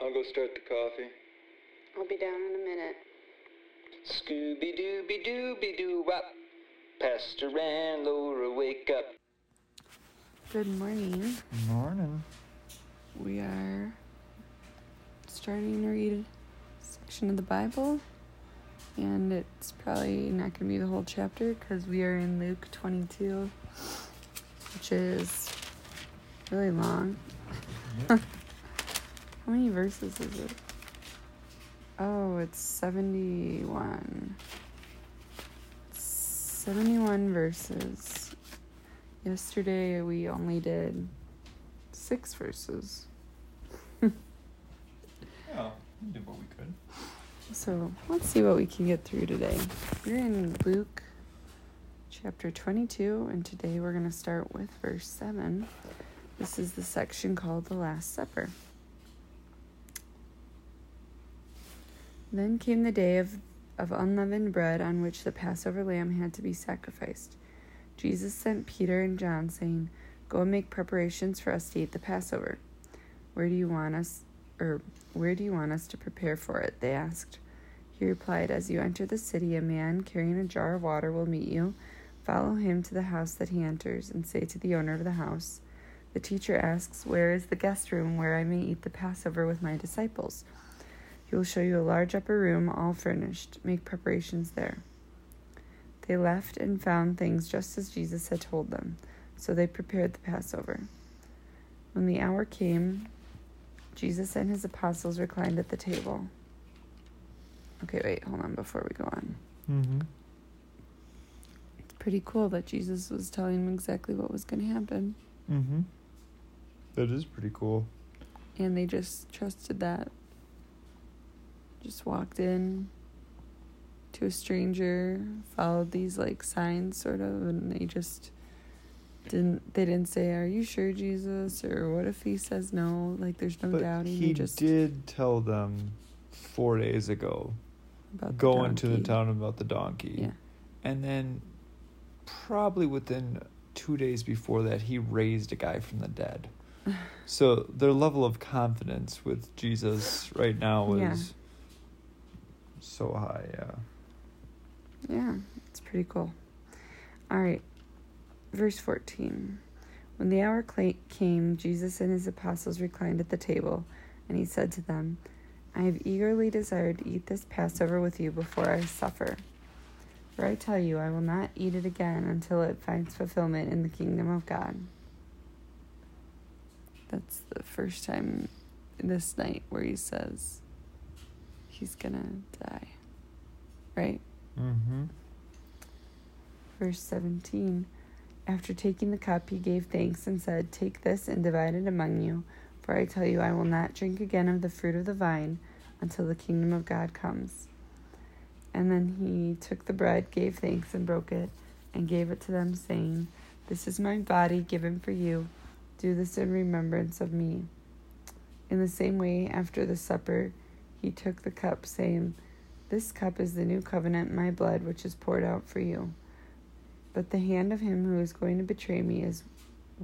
I'll go start the coffee. I'll be down in a minute. Scooby Dooby Dooby Doo Wop. Pastor and Laura, wake up. Good morning. Morning. We are starting to read a section of the Bible, and it's probably not going to be the whole chapter because we are in Luke 22, which is really long. Yep. How many verses is it? Oh, it's 71. 71 verses. Yesterday we only did six verses. Yeah, we did what we could. So let's see what we can get through today. We're in Luke chapter 22, and today we're going to start with verse 7. This is the section called the Last Supper. Then came the day of, of unleavened bread on which the Passover lamb had to be sacrificed. Jesus sent Peter and John, saying, Go and make preparations for us to eat the Passover. Where do you want us, or where do you want us to prepare for it? They asked. He replied, As you enter the city, a man carrying a jar of water will meet you. Follow him to the house that he enters, and say to the owner of the house, The teacher asks, Where is the guest room where I may eat the Passover with my disciples? He will show you a large upper room, all furnished. Make preparations there. They left and found things just as Jesus had told them, so they prepared the Passover. When the hour came, Jesus and his apostles reclined at the table. Okay, wait, hold on before we go on. Mm-hmm. It's pretty cool that Jesus was telling them exactly what was going to happen, Mm-hmm. That is pretty cool. and they just trusted that. Just walked in to a stranger, followed these like signs sort of, and they just didn't they didn't say, Are you sure, Jesus? Or what if he says no? Like there's no but doubting. he just did tell them four days ago, about the go into the town about the donkey. Yeah. And then probably within two days before that, he raised a guy from the dead. So their level of confidence with Jesus right now is Yeah. So high, yeah. Yeah, it's pretty cool. All right, verse 14. When the hour came, Jesus and his apostles reclined at the table, and he said to them, I have eagerly desired to eat this Passover with you before I suffer. For I tell you, I will not eat it again until it finds fulfillment in the kingdom of God. That's the first time this night where he says he's gonna die. Right? Mm-hmm. Verse 17 After taking the cup, he gave thanks and said, Take this and divide it among you, for I tell you, I will not drink again of the fruit of the vine until the kingdom of God comes. And then he took the bread, gave thanks, and broke it, and gave it to them, saying, This is my body given for you. Do this in remembrance of me. In the same way, after the supper, he took the cup, saying, This cup is the new covenant in my blood, which is poured out for you. But the hand of him who is going to betray me is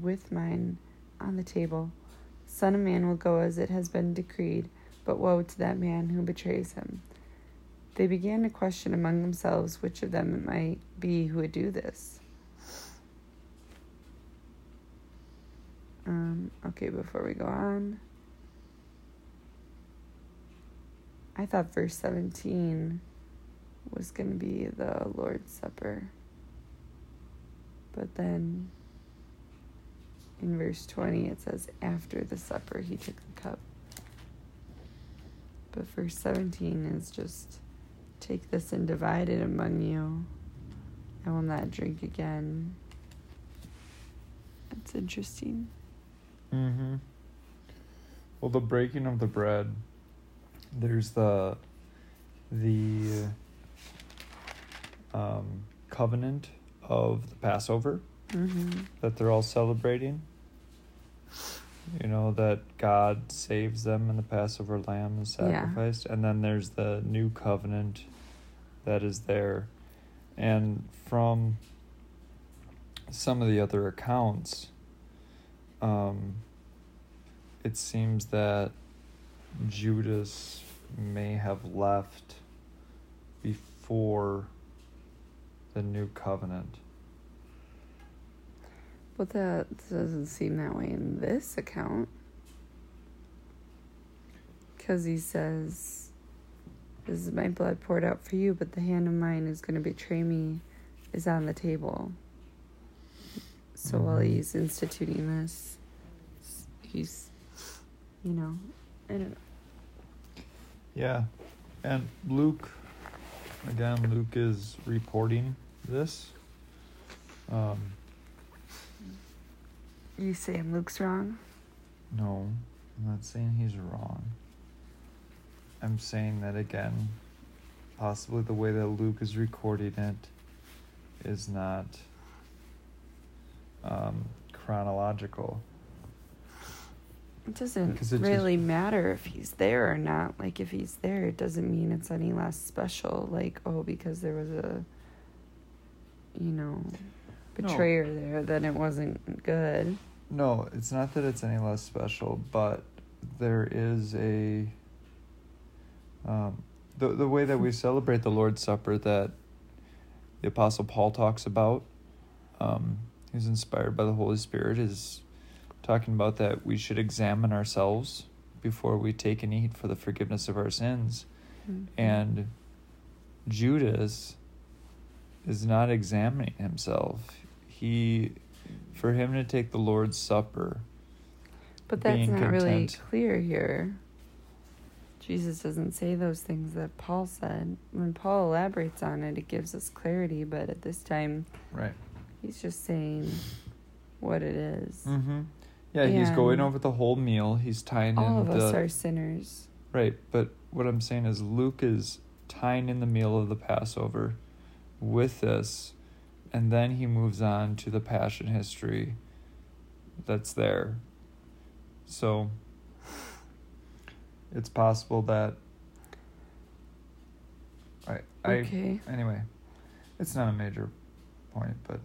with mine on the table. Son of Man will go as it has been decreed, but woe to that man who betrays him. They began to question among themselves which of them it might be who would do this. Um, okay, before we go on, I thought verse 17 was going to be the Lord's Supper. But then in verse 20 it says, After the supper he took the cup. But verse 17 is just, Take this and divide it among you. I will not drink again. That's interesting. Mm-hmm. Well, the breaking of the bread, there's the the um, covenant of the Passover Mm-hmm. that they're all celebrating. You know that God saves them and the Passover lamb is Yeah. sacrificed, and then there's the new covenant that is there, and from some of the other accounts, um, it seems that Judas may have left before the new covenant. But that doesn't seem that way in this account. Because he says, This is my blood poured out for you, but the hand of mine is going to betray me is on the table. So while Mhm. he's instituting this, he's, you know, I don't know. Yeah. And Luke, again, Luke is reporting this. Um, You saying Luke's wrong? no, I'm not saying he's wrong. I'm saying that again, possibly the way that Luke is recording it is not um, chronological. It doesn't Because it just- really matter if he's there or not. Like, if he's there, it doesn't mean it's any less special. Like, oh, because there was a, you know, betrayer there, then it wasn't good. No, it's not that it's any less special, but there is a um, the the way that we celebrate the Lord's Supper that the Apostle Paul talks about. Um, he's inspired by the Holy Spirit. Is talking about that we should examine ourselves before we take and eat for the forgiveness of our sins, Mhm. and Judas is not examining himself. He, for him to take the Lord's Supper, But that's not really clear here. Jesus doesn't say those things that Paul said. When Paul elaborates on it, it gives us clarity, but at this time, right? he's just saying what it is. Mm-hmm. Yeah, he's going over the whole meal. He's tying All in of the us are sinners. right. But what I'm saying is, Luke is tying in the meal of the Passover with this, and then he moves on to the Passion history that's there. So it's possible that I I Okay. anyway, it's not a major point, but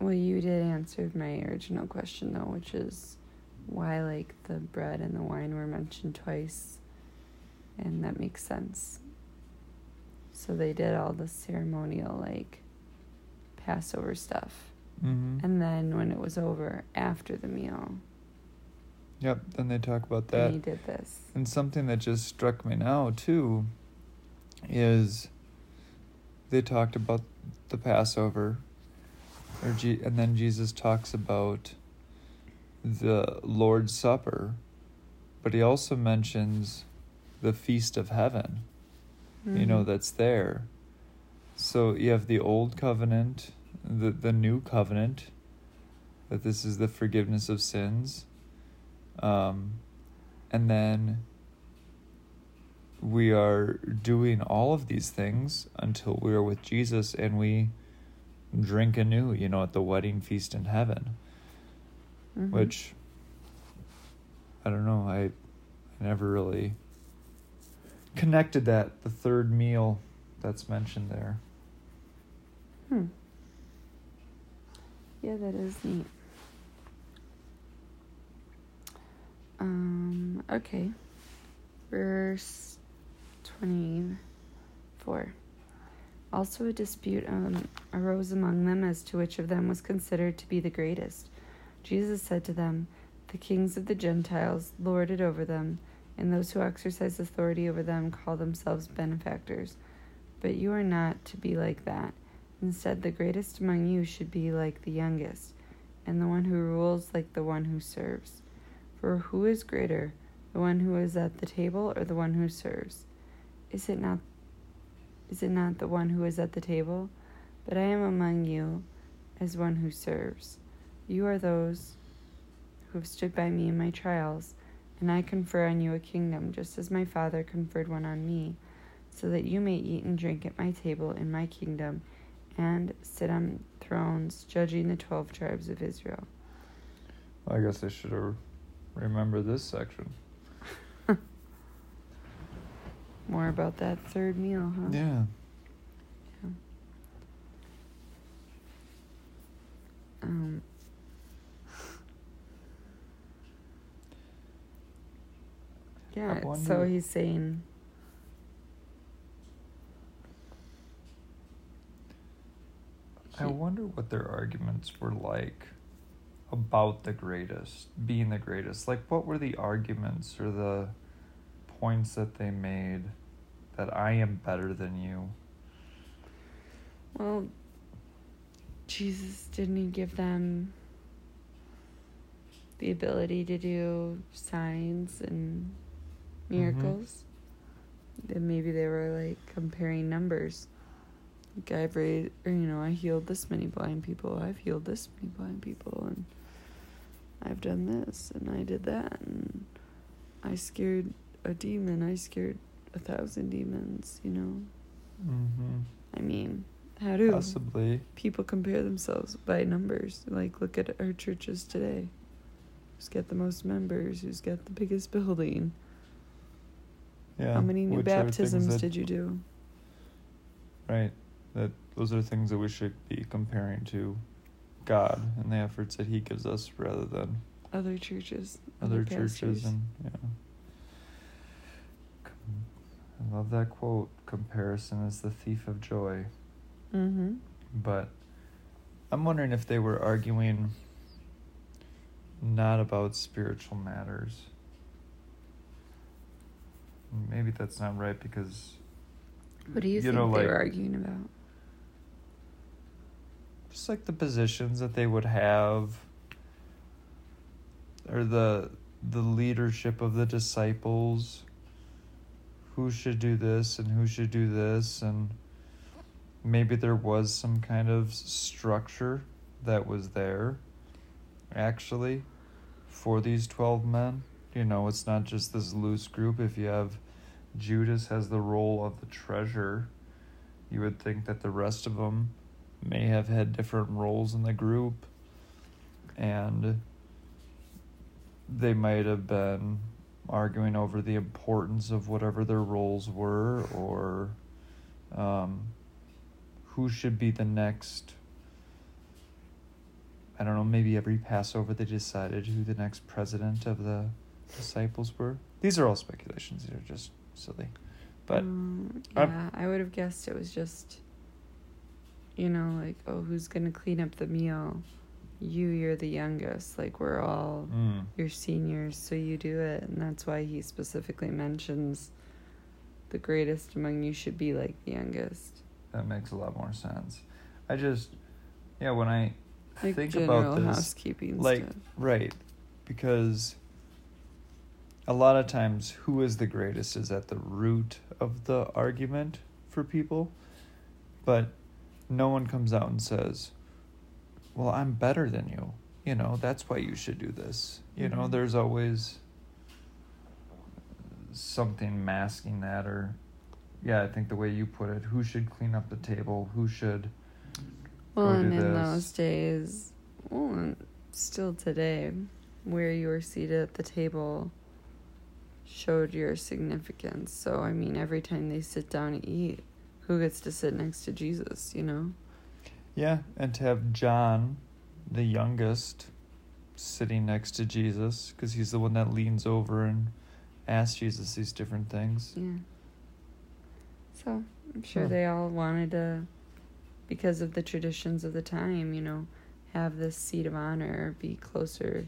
Well, you did answer my original question though, which is why like the bread and the wine were mentioned twice, and that makes sense. So they did all the ceremonial like Passover stuff, mm-hmm. and then when it was over after the meal, yep. Then they talk about that. he did this. And something that just struck me now too is they talked about the Passover, or Je- and then Jesus talks about the Lord's Supper, but he also mentions the feast of heaven. You know Mhm. that's there. So you have the old covenant, the the new covenant, that this is the forgiveness of sins, um, and then we are doing all of these things until we are with Jesus and we drink anew, you know, at the wedding feast in heaven, Mhm. which I don't know, I, I never really connected that the third meal that's mentioned there. Hmm. Yeah, that is neat. Um, okay. Verse 24. Also, a dispute um, arose among them as to which of them was considered to be the greatest. Jesus said to them, The kings of the Gentiles lord it over them, and those who exercise authority over them call themselves benefactors. But you are not to be like that. Instead, the greatest among you should be like the youngest, and the one who rules like the one who serves. For who is greater, the one who is at the table or the one who serves? Is it not is it not the one who is at the table? But I am among you as one who serves. You are those who have stood by me in my trials, and I confer on you a kingdom, just as my Father conferred one on me, so that you may eat and drink at my table in my kingdom, and sit on thrones judging the twelve tribes of Israel. I guess I should have remembered this section. More about that third meal, huh? Yeah. Um, Yeah, so he's saying I wonder what their arguments were like about the greatest, being the greatest. Like, what were the arguments or the points that they made that I am better than you? Well, Jesus didn't he give them the ability to do signs and mm-hmm. miracles? Then maybe they were like comparing numbers. Like I've raised, or you know, I healed this many blind people. I've healed this many blind people, and I've done this, and I did that, and I scared a demon. I scared a thousand demons. You know, Mm-hmm. I mean, how do Possibly. people compare themselves by numbers. Like, look at our churches today. Who's got the most members? Who's got the biggest building? Yeah. How many new baptisms that- did you do? Right. That those are things that we should be comparing to God and the efforts that He gives us rather than Other churches. other churches and yeah. I love that quote. Comparison is the thief of joy. Mm-hmm. But I'm wondering if they were arguing not about spiritual matters. Maybe that's not right because What do you, You think know, they like- were arguing about? just like the positions that they would have or the the leadership of the disciples who should do this and who should do this and maybe there was some kind of structure that was there actually for these 12 men. You know it's not just this loose group. If you have Judas has the role of the treasure you would think that the rest of them may have had different roles in the group and they might have been arguing over the importance of whatever their roles were or um, who should be the next i don't know maybe every passover they decided who the next president of the disciples were these are all speculations these are just silly but Um, I'm- yeah, I would have guessed it was just, you know, like, oh, who's gonna clean up the meal? You, you're the youngest. Like, we're all mm, your seniors, so you do it. And that's why he specifically mentions the greatest among you should be like the youngest. that makes a lot more sense i just yeah when i Like think about this housekeeping like stuff. right because a lot of times who is the greatest is at the root of the argument for people but no one comes out and says well i'm better than you you know that's why you should do this you know Mhm. there's always something masking that or yeah i think the way you put it who should clean up the table who should Well, or and do in this. those days, well, still today, where you were seated at the table showed your significance. So, I mean, every time they sit down to eat, who gets to sit next to Jesus, you know? Yeah, and to have John, the youngest, sitting next to Jesus, because he's the one that leans over and asks Jesus these different things. Yeah. So, I'm sure Huh. they all wanted to, because of the traditions of the time, you know, have this seat of honor, be closer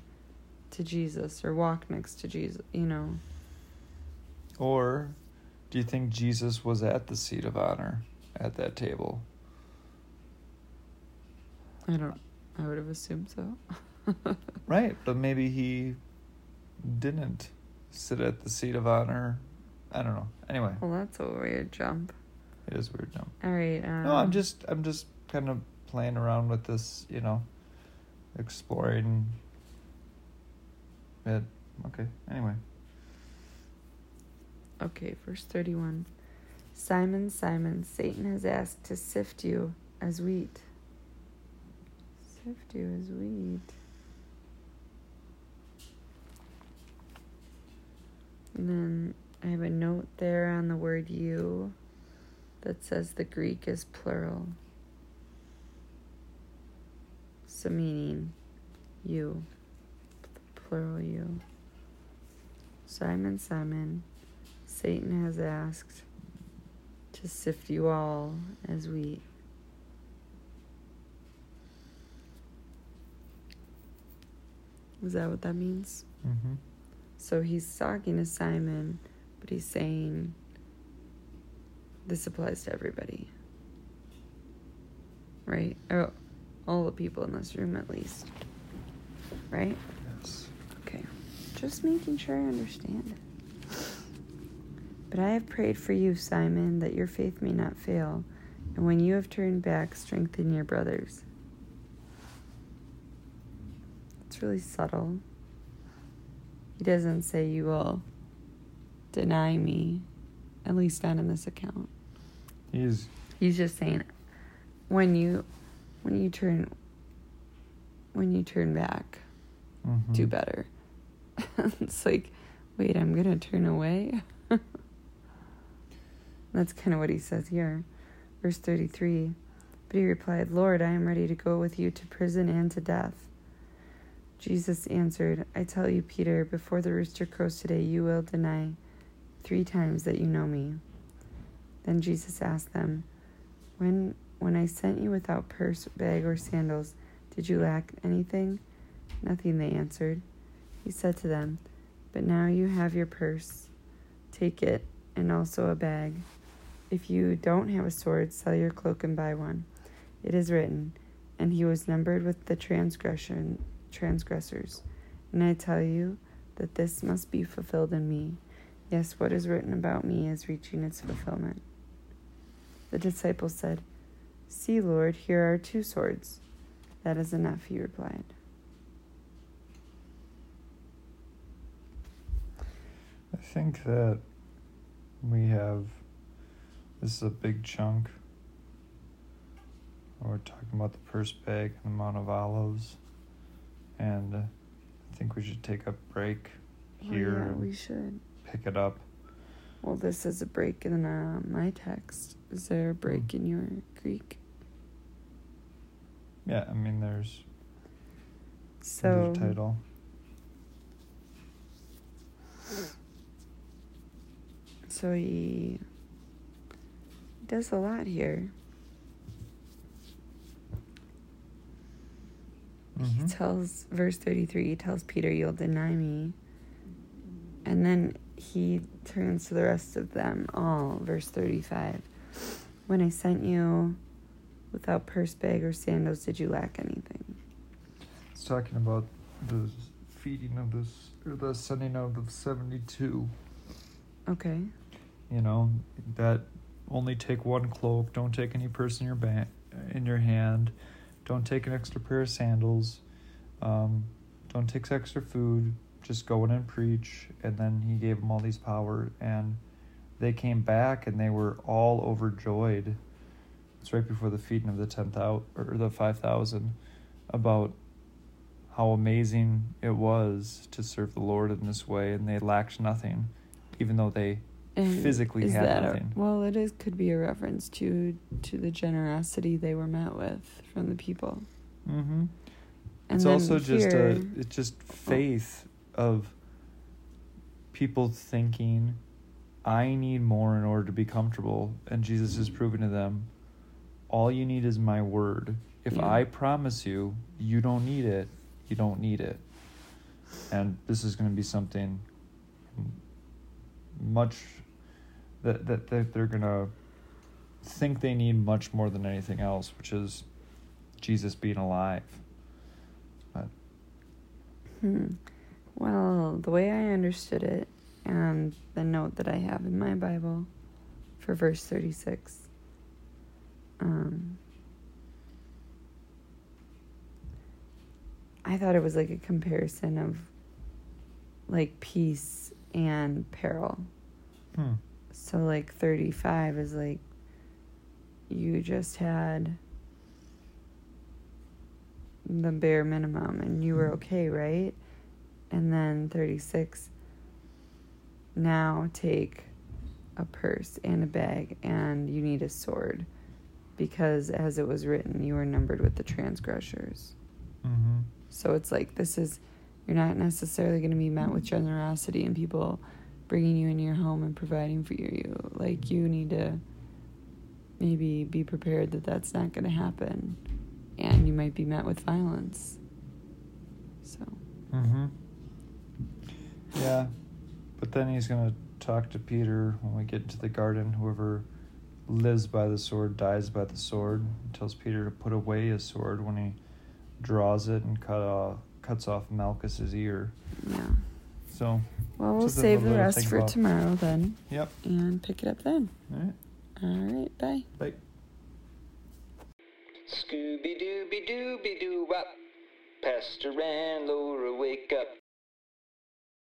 to Jesus, or walk next to Jesus, you know. Or do you think Jesus was at the seat of honor at that table? I don't. I would have assumed so. Right, but maybe he didn't sit at the seat of honor. I don't know. Anyway, Well, that's a weird jump. it is weird. jump. All right. Um, no, I'm just, I'm just kind of playing around with this, you know, exploring it. Okay. Anyway. Okay, verse 31. Simon, Simon, Satan has asked to sift you as wheat. You as wheat. And then I have a note there on the word you that says the Greek is plural. So meaning you. Plural you. Simon, Simon, Satan has asked to sift you all as wheat. Is that what that means? Mm-hmm. So he's talking to Simon, but he's saying this applies to everybody. Right? Oh, all the people in this room, at least. Right? Yes. Okay. Just making sure I understand it. But I have prayed for you, Simon, that your faith may not fail. And when you have turned back, strengthen your brothers. It's really subtle. He doesn't say you will deny me, at least not in this account. He's He's just saying when you when you turn when you turn back, mhm. do better. it's like, wait, I'm gonna turn away. That's kind of what he says here. Verse 33 But he replied, Lord, I am ready to go with you to prison and to death. Jesus answered, I tell you, Peter, before the rooster crows today, you will deny three times that you know me. Then Jesus asked them, When when I sent you without purse, bag, or sandals, did you lack anything? Nothing, they answered. He said to them, But now you have your purse. Take it, and also a bag. If you don't have a sword, sell your cloak and buy one. It is written, And he was numbered with the transgression transgressors. And I tell you that this must be fulfilled in me. Yes, what is written about me is reaching its fulfillment. The disciples said, See, Lord, here are two swords. That is enough, he replied. I think that we have this is a big chunk. We're talking about the purse bag and the Mount of Olives, and uh, I think we should take a break Oh, here yeah, we should. pick it up. Well, this is a break in uh, my text. Is there a break in your Greek? Yeah, I mean there's So, there's title. so he does a lot here. He Mhm. Tells, verse 33, he tells Peter, You'll deny me. And then he turns to the rest of them all, verse 35. When I sent you without purse, bag, or sandals, did you lack anything? It's talking about the feeding of this or the sending out of the seventy-two. Okay. you know that only take one cloak don't take any purse in your ba- in your hand don't take an extra pair of sandals um, don't take extra food just go in and preach and then he gave them all these power and they came back and they were all overjoyed it's right before the feeding of the 10,000 or the 5,000 about how amazing it was to serve the Lord in this way and they lacked nothing even though they And Physically had that a- nothing. well, it is could be a reference to to the generosity they were met with from the people. Mm-hmm. And it's also just a it's just oh. faith of people thinking I need more in order to be comfortable and Jesus has mm. proven to them all you need is my word. If Yeah. I promise you you don't need it, you don't need it. And this is going to be something much that that, that they're going to think they need much more than anything else, which is Jesus being alive. Hmm. Well, the way I understood it, and the note that I have in my Bible for verse 36, um, I thought it was like a comparison of like peace and peril. hmm. So, like, 35 is like you just had the bare minimum and you were Mhm. okay, right? And then 36, now take a purse and a bag and you need a sword because, as it was written, you were numbered with the transgressors. Mm-hmm. So it's like this is you're not necessarily going to be met with generosity and people bringing you into your home and providing for you. You like you need to maybe be prepared that that's not going to happen, and you might be met with violence. So. Mm-hmm. Yeah, but then he's gonna talk to Peter when we get into the garden. Whoever lives by the sword dies by the sword. He tells Peter to put away his sword when he draws it and cut off cuts off Malchus's ear. Yeah. So. Well, we'll save the rest for about. tomorrow then, Yep. and pick it up then. All right. All right. Bye. Bye. Scooby Dooby Dooby Doo Wop. Pastor and Laura wake up.